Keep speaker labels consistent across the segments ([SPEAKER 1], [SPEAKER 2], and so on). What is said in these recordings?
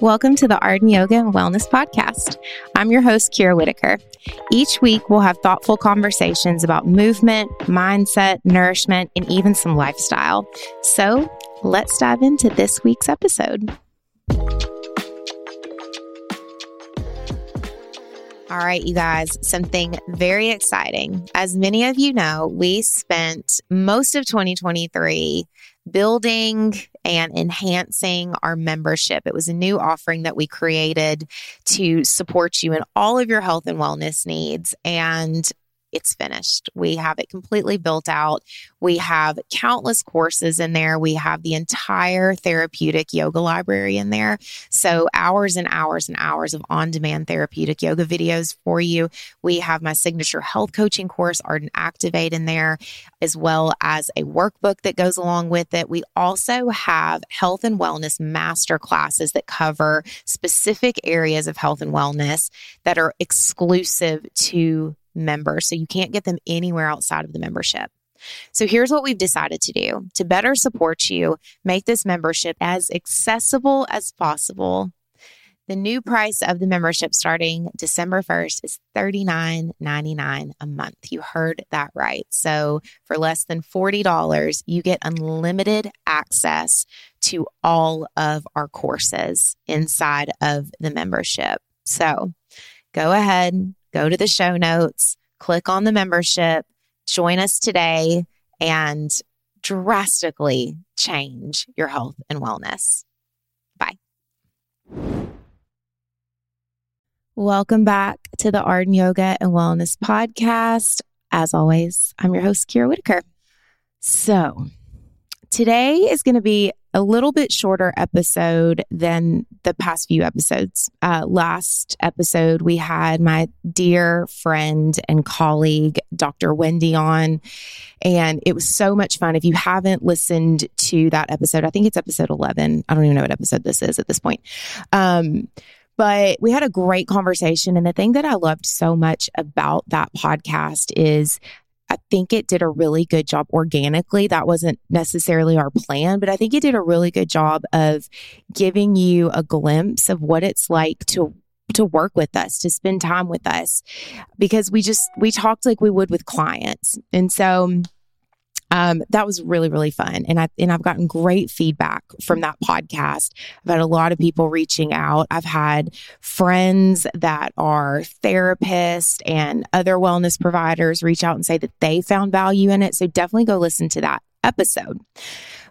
[SPEAKER 1] Welcome to the Arden Yoga and Wellness Podcast. I'm your host, Kira Whitaker. Each week, we'll have thoughtful conversations about movement, mindset, nourishment, and even some lifestyle. So let's dive into this week's episode. All right, you guys, something very exciting. As many of you know, we spent most of 2023 building and enhancing our membership. It was a new offering that we created to support you in all of your health and wellness needs. And it's finished. We have it completely built out. We have countless courses in there. We have the entire therapeutic yoga library in there. So, hours and hours and hours of on demand therapeutic yoga videos for you. We have my signature health coaching course, Arden Activate, in there, as well as a workbook that goes along with it. We also have health and wellness master classes that cover specific areas of health and wellness that are exclusive to members. So you can't get them anywhere outside of the membership. So here's what we've decided to do to better support you, make this membership as accessible as possible. The new price of the membership starting December 1st is $39.99 a month. You heard that right. So, for less than $40, you get unlimited access to all of our courses inside of the membership. So, go ahead, go to the show notes, click on the membership, join us today, and drastically change your health and wellness. Bye. Welcome back to the Arden Yoga and Wellness Podcast. As always, I'm your host, Kira Whitaker. So, today is going to be a little bit shorter episode than the past few episodes. Uh, last episode, we had my dear friend and colleague, Dr. Wendy, on, and it was so much fun. If you haven't listened to that episode, I think it's episode 11. I don't even know what episode this is at this point. Um, but we had a great conversation. And the thing that I loved so much about that podcast is I think it did a really good job organically. That wasn't necessarily our plan, but I think it did a really good job of giving you a glimpse of what it's like to to work with us, to spend time with us because we just we talked like we would with clients. And so um, that was really really fun. And i and i've gotten great feedback from that podcast. I've had a lot of people reaching out. I've had friends that are therapists and other wellness providers reach out and say that they found value in it. So definitely go listen to that episode.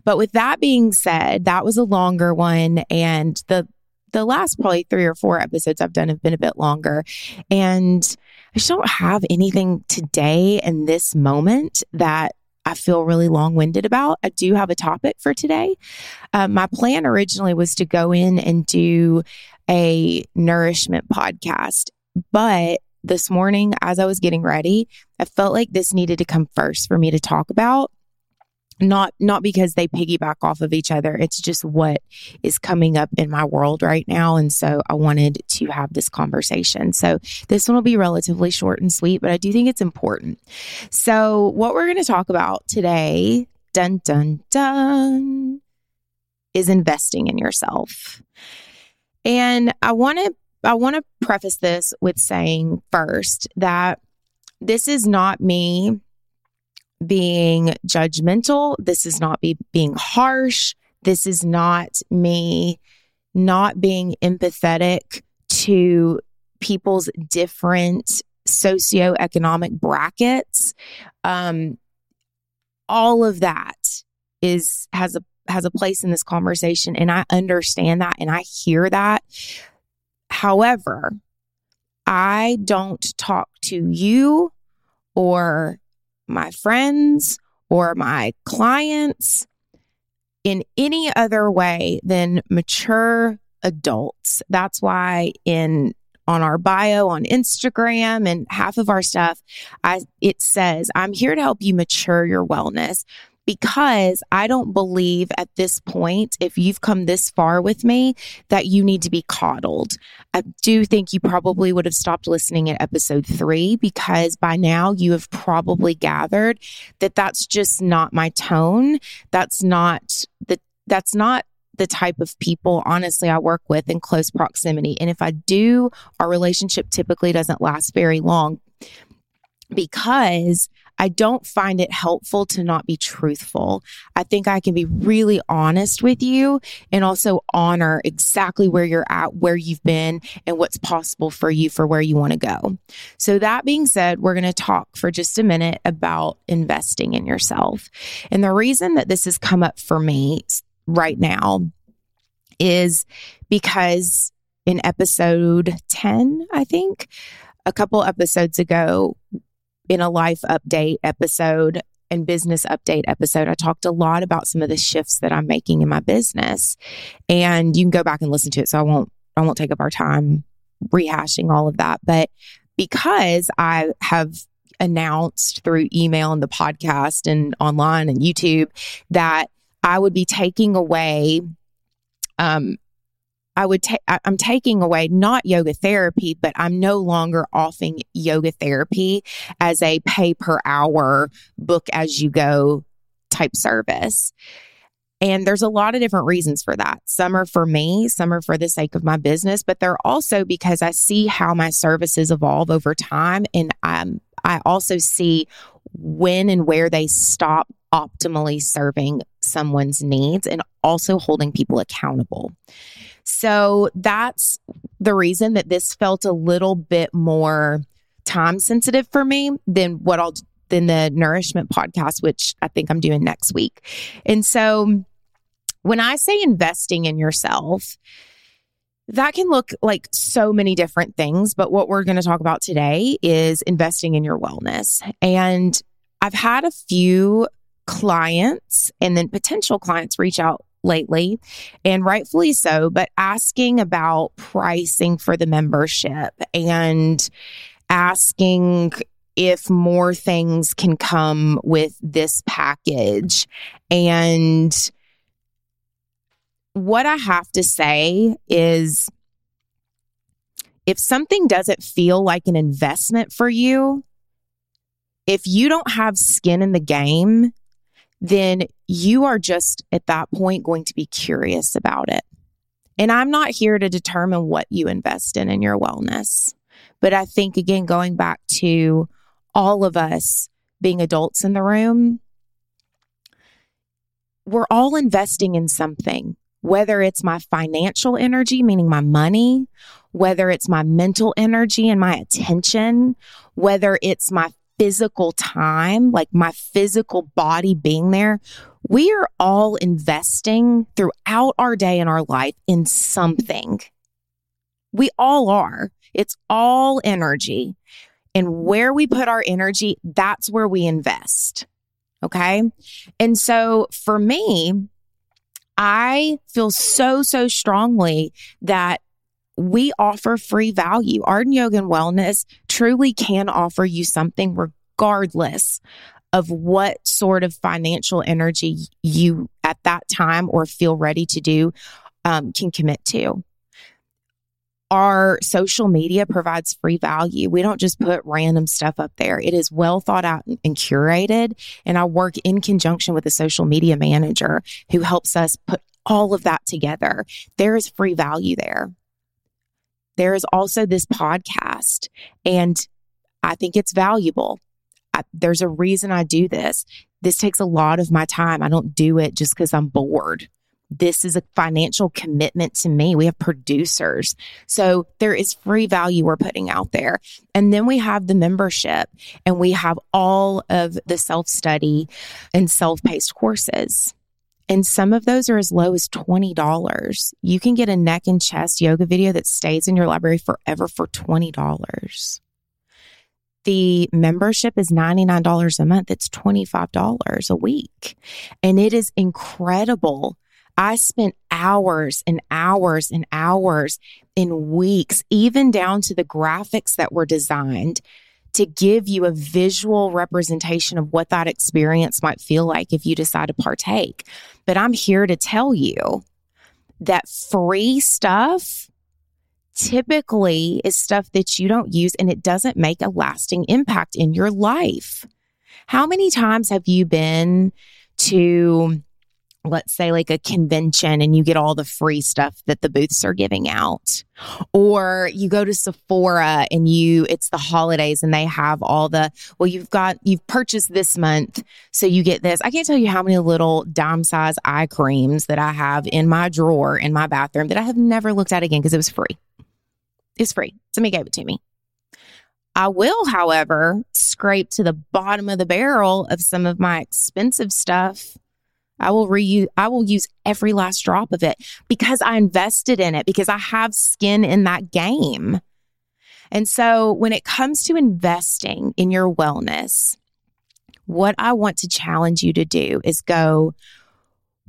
[SPEAKER 1] But with that being said that was a longer one. And the the last probably three or four episodes I've done have been a bit longer. And I just don't have anything today in this moment that I feel really long winded about. I do have a topic for today. Uh, my plan originally was to go in and do a nourishment podcast, but this morning, as I was getting ready, I felt like this needed to come first for me to talk about not not because they piggyback off of each other. It's just what is coming up in my world right now. And so i wanted to have this conversation. So this one will be relatively short and sweet but i do think it's important. So what we're going to talk about today dun dun dun is investing in yourself. And i want to i want to preface this with saying first that this is not me being judgmental. This is not be being harsh. This is not me not being empathetic to people's different socioeconomic brackets. Um, all of that is has a has a place in this conversation and I understand that and I hear that. However, I don't talk to you or my friends or my clients in any other way than mature adults. That's why in on our bio on Instagram and half of our stuff, I it says, I'm here to help you mature your wellness because I don't believe at this point, if you've come this far with me, that you need to be coddled. I do think you probably would have stopped listening at episode three because by now you have probably gathered that that's just not my tone. That's not the, that's not the type of people, honestly, I work with in close proximity. And if I do, our relationship typically doesn't last very long because I don't find it helpful to not be truthful. I think I can be really honest with you and also honor exactly where you're at, where you've been, and what's possible for you for where you want to go. So, that being said, we're going to talk for just a minute about investing in yourself. And the reason that this has come up for me right now is because in episode 10, I think, a couple episodes ago, in a life update episode and business update episode, I talked a lot about some of the shifts that I'm making in my business. And you can go back and listen to it. So I won't, I won't take up our time rehashing all of that. But because I have announced through email and the podcast and online and YouTube that I would be taking away um, I would take, I'm taking away not yoga therapy, but I'm no longer offering yoga therapy as a pay per hour book as you go type service. And there's a lot of different reasons for that. Some are for me, some are for the sake of my business, but they're also because I see how my services evolve over time. And um, I also see when and where they stop optimally serving someone's needs and also holding people accountable. So that's the reason that this felt a little bit more time sensitive for me than what I'll than the nourishment podcast, which I think I'm doing next week. And so when I say investing in yourself, that can look like so many different things. But what we're going to talk about today is investing in your wellness. And I've had a few clients and then potential clients reach out lately, and rightfully so, but asking about pricing for the membership and asking if more things can come with this package. And what I have to say is if something doesn't feel like an investment for you, if you don't have skin in the game, then you are just at that point going to be curious about it. And I'm not here to determine what you invest in in your wellness. But I think, again, going back to all of us being adults in the room, we're all investing in something, whether it's my financial energy, meaning my money, whether it's my mental energy and my attention, whether it's my physical time, like my physical body being there, we are all investing throughout our day and our life in something. We all are. It's all energy. And where we put our energy, that's where we invest. Okay. And so for me, I feel so, so strongly that we offer free value. Arden Yoga and Wellness truly can offer you something regardless of what sort of financial energy you at that time or feel ready to do um, can commit to. Our social media provides free value. We don't just put random stuff up there. It is well thought out and curated. And I work in conjunction with a social media manager who helps us put all of that together. There is free value there there is also this podcast, and I think it's valuable. I, there's a reason I do this. This takes a lot of my time. I don't do it just because I'm bored. This is a financial commitment to me. We have producers. So there is free value we're putting out there. And then we have the membership and we have all of the self study and self paced courses. And some of those are as low as $20. You can get a neck and chest yoga video that stays in your library forever for $20. The membership is $99 a month. It's $25 a week. And it is incredible. I spent hours and hours and hours in weeks, even down to the graphics that were designed to give you a visual representation of what that experience might feel like if you decide to partake. But I'm here to tell you that free stuff typically is stuff that you don't use and it doesn't make a lasting impact in your life. How many times have you been to let's say like a convention and you get all the free stuff that the booths are giving out. Or you go to Sephora and you it's the holidays and they have all the well you've got you've purchased this month so you get this. I can't tell you how many little dime size eye creams that I have in my drawer in my bathroom that I have never looked at again because it was free. It's free. Somebody gave it to me. I will, however, scrape to the bottom of the barrel of some of my expensive stuff I will reuse, I will use every last drop of it because I invested in it, because I have skin in that game. And so when it comes to investing in your wellness, what I want to challenge you to do is go,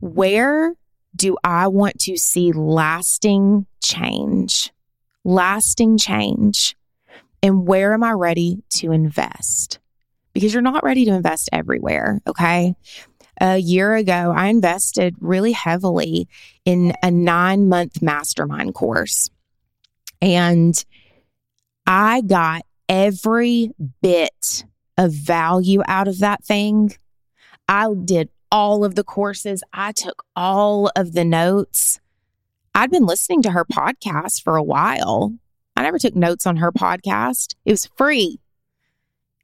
[SPEAKER 1] where do I want to see lasting change? Lasting change. And where am I ready to invest? Because you're not ready to invest everywhere. Okay a year ago, I invested really heavily in a nine month mastermind course. And I got every bit of value out of that thing. I did all of the courses, I took all of the notes. I'd been listening to her podcast for a while. I never took notes on her podcast, it was free.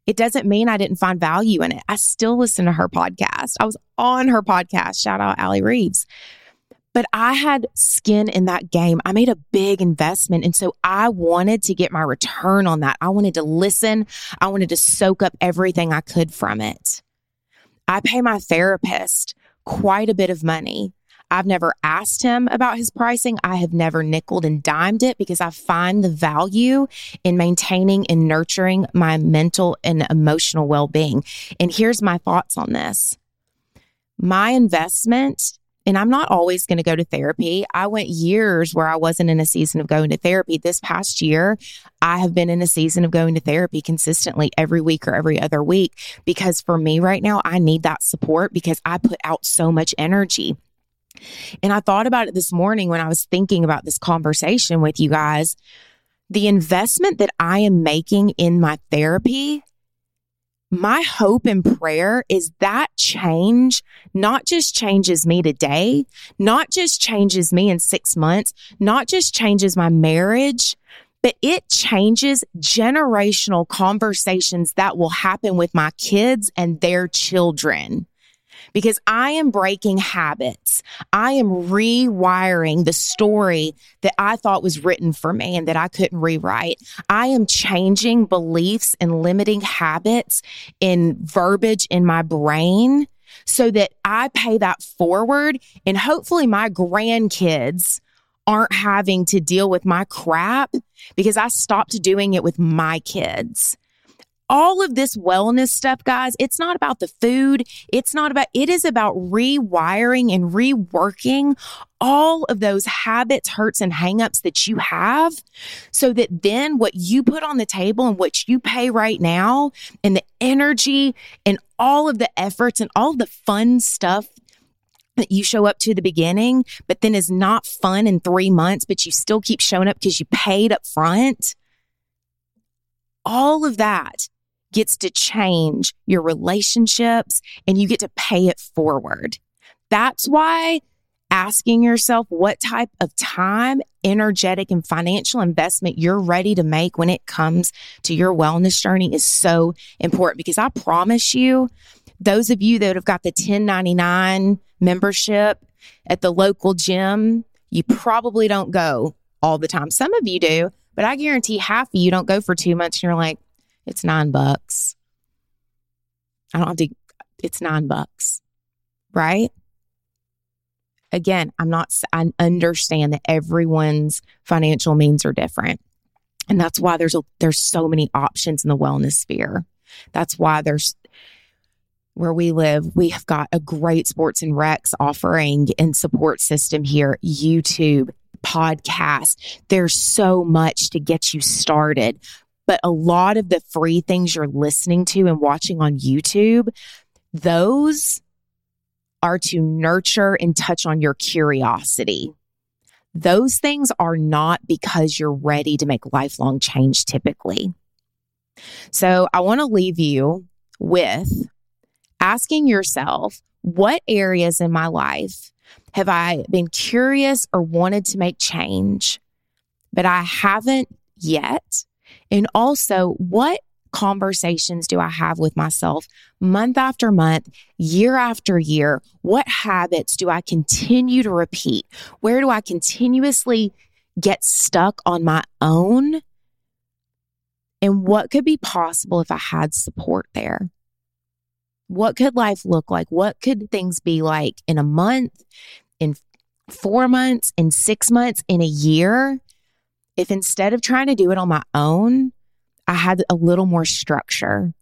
[SPEAKER 1] It doesn't mean I didn't find value in it. I still listen to her podcast. I was on her podcast. Shout out Allie Reeves. But I had skin in that game. I made a big investment. And so I wanted to get my return on that. I wanted to listen. I wanted to soak up everything I could from it. I pay my therapist quite a bit of money I've never asked him about his pricing. I have never nickled and dimed it because I find the value in maintaining and nurturing my mental and emotional well being. And here's my thoughts on this my investment and I'm not always going to go to therapy. I went years where I wasn't in a season of going to therapy. This past year, I have been in a season of going to therapy consistently every week or every other week because for me right now, I need that support because I put out so much energy. And I thought about it this morning when I was thinking about this conversation with you guys. The investment that I am making in my therapy, my hope and prayer is that change not just changes me today, not just changes me in six months, not just changes my marriage, but it changes generational conversations that will happen with my kids and their children because I am breaking habits. I am rewiring the story that I thought was written for me and that I couldn't rewrite. I am changing beliefs and limiting habits in verbiage in my brain so that I pay that forward and hopefully my grandkids aren't having to deal with my crap because I stopped doing it with my kids all of this wellness stuff, guys, it's not about the food. It's not about, it is about rewiring and reworking all of those habits, hurts, and hangups that you have so that then what you put on the table and what you pay right now and the energy and all of the efforts and all the fun stuff that you show up to the beginning, but then is not fun in three months, but you still keep showing up because you paid up front. All of that gets to change your relationships and you get to pay it forward. That's why asking yourself what type of time, energetic, and financial investment you're ready to make when it comes to your wellness journey is so important because I promise you, those of you that have got the 1099 membership at the local gym, you probably don't go all the time. Some of you do, but I guarantee half of you don't go for two months and you're like, it's nine bucks. I don't have to, it's nine bucks, right? Again, I'm not, I understand that everyone's financial means are different. And that's why there's a, there's so many options in the wellness sphere. That's why there's where we live, we have got a great sports and recs offering and support system here, YouTube, podcast. There's so much to get you started. But a lot of the free things you're listening to and watching on YouTube, those are to nurture and touch on your curiosity. Those things are not because you're ready to make lifelong change typically. So I want to leave you with asking yourself, What areas in my life have I been curious or wanted to make change, but I haven't yet? And also, what conversations do I have with myself month after month, year after year? What habits do I continue to repeat? Where do I continuously get stuck on my own? And what could be possible if I had support there? What could life look like? What could things be like in a month, in four months, in six months, in a year? If instead of trying to do it on my own, I had a little more structure,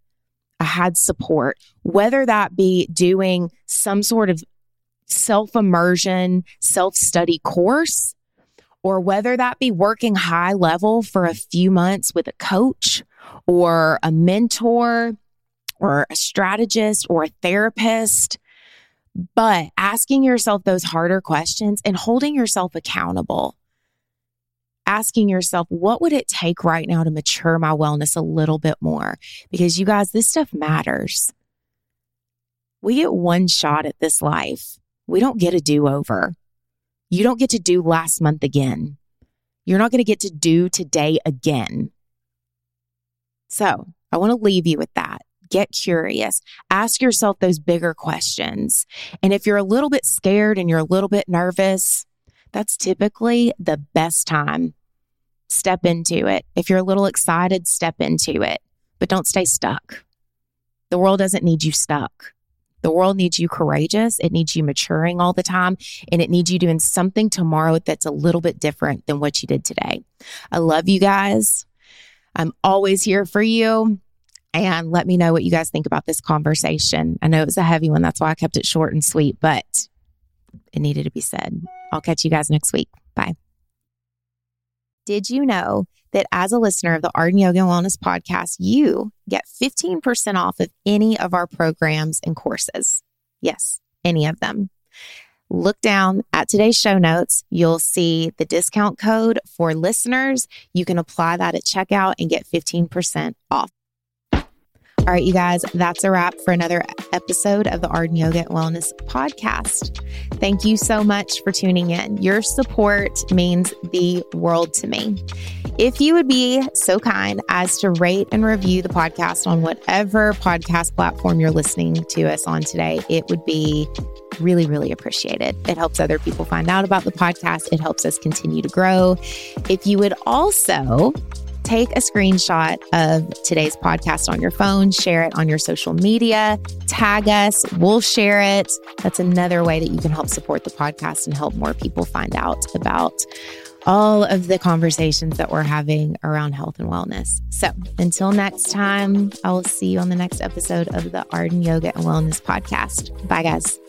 [SPEAKER 1] I had support, whether that be doing some sort of self immersion, self study course, or whether that be working high level for a few months with a coach or a mentor or a strategist or a therapist. But asking yourself those harder questions and holding yourself accountable. Asking yourself, what would it take right now to mature my wellness a little bit more? Because you guys, this stuff matters. We get one shot at this life. We don't get a do over. You don't get to do last month again. You're not going to get to do today again. So I want to leave you with that. Get curious. Ask yourself those bigger questions. And if you're a little bit scared and you're a little bit nervous, that's typically the best time. Step into it. If you're a little excited, step into it, but don't stay stuck. The world doesn't need you stuck. The world needs you courageous. It needs you maturing all the time and it needs you doing something tomorrow that's a little bit different than what you did today. I love you guys. I'm always here for you and let me know what you guys think about this conversation. I know it was a heavy one. That's why I kept it short and sweet, but it needed to be said. I'll catch you guys next week. Bye. Did you know that as a listener of the Arden Yoga and Wellness podcast, you get 15% off of any of our programs and courses? Yes, any of them. Look down at today's show notes. You'll see the discount code for listeners. You can apply that at checkout and get 15% off. All right, you guys, that's a wrap for another episode of the Arden Yoga and Wellness podcast. Thank you so much for tuning in. Your support means the world to me. If you would be so kind as to rate and review the podcast on whatever podcast platform you're listening to us on today, it would be really, really appreciated. It helps other people find out about the podcast, it helps us continue to grow. If you would also take a screenshot of today's podcast on your phone, share it on your social media, tag us, we'll share it. That's another way that you can help support the podcast and help more people find out about all of the conversations that we're having around health and wellness. So until next time, I will see you on the next episode of the Arden Yoga and Wellness podcast. Bye, guys.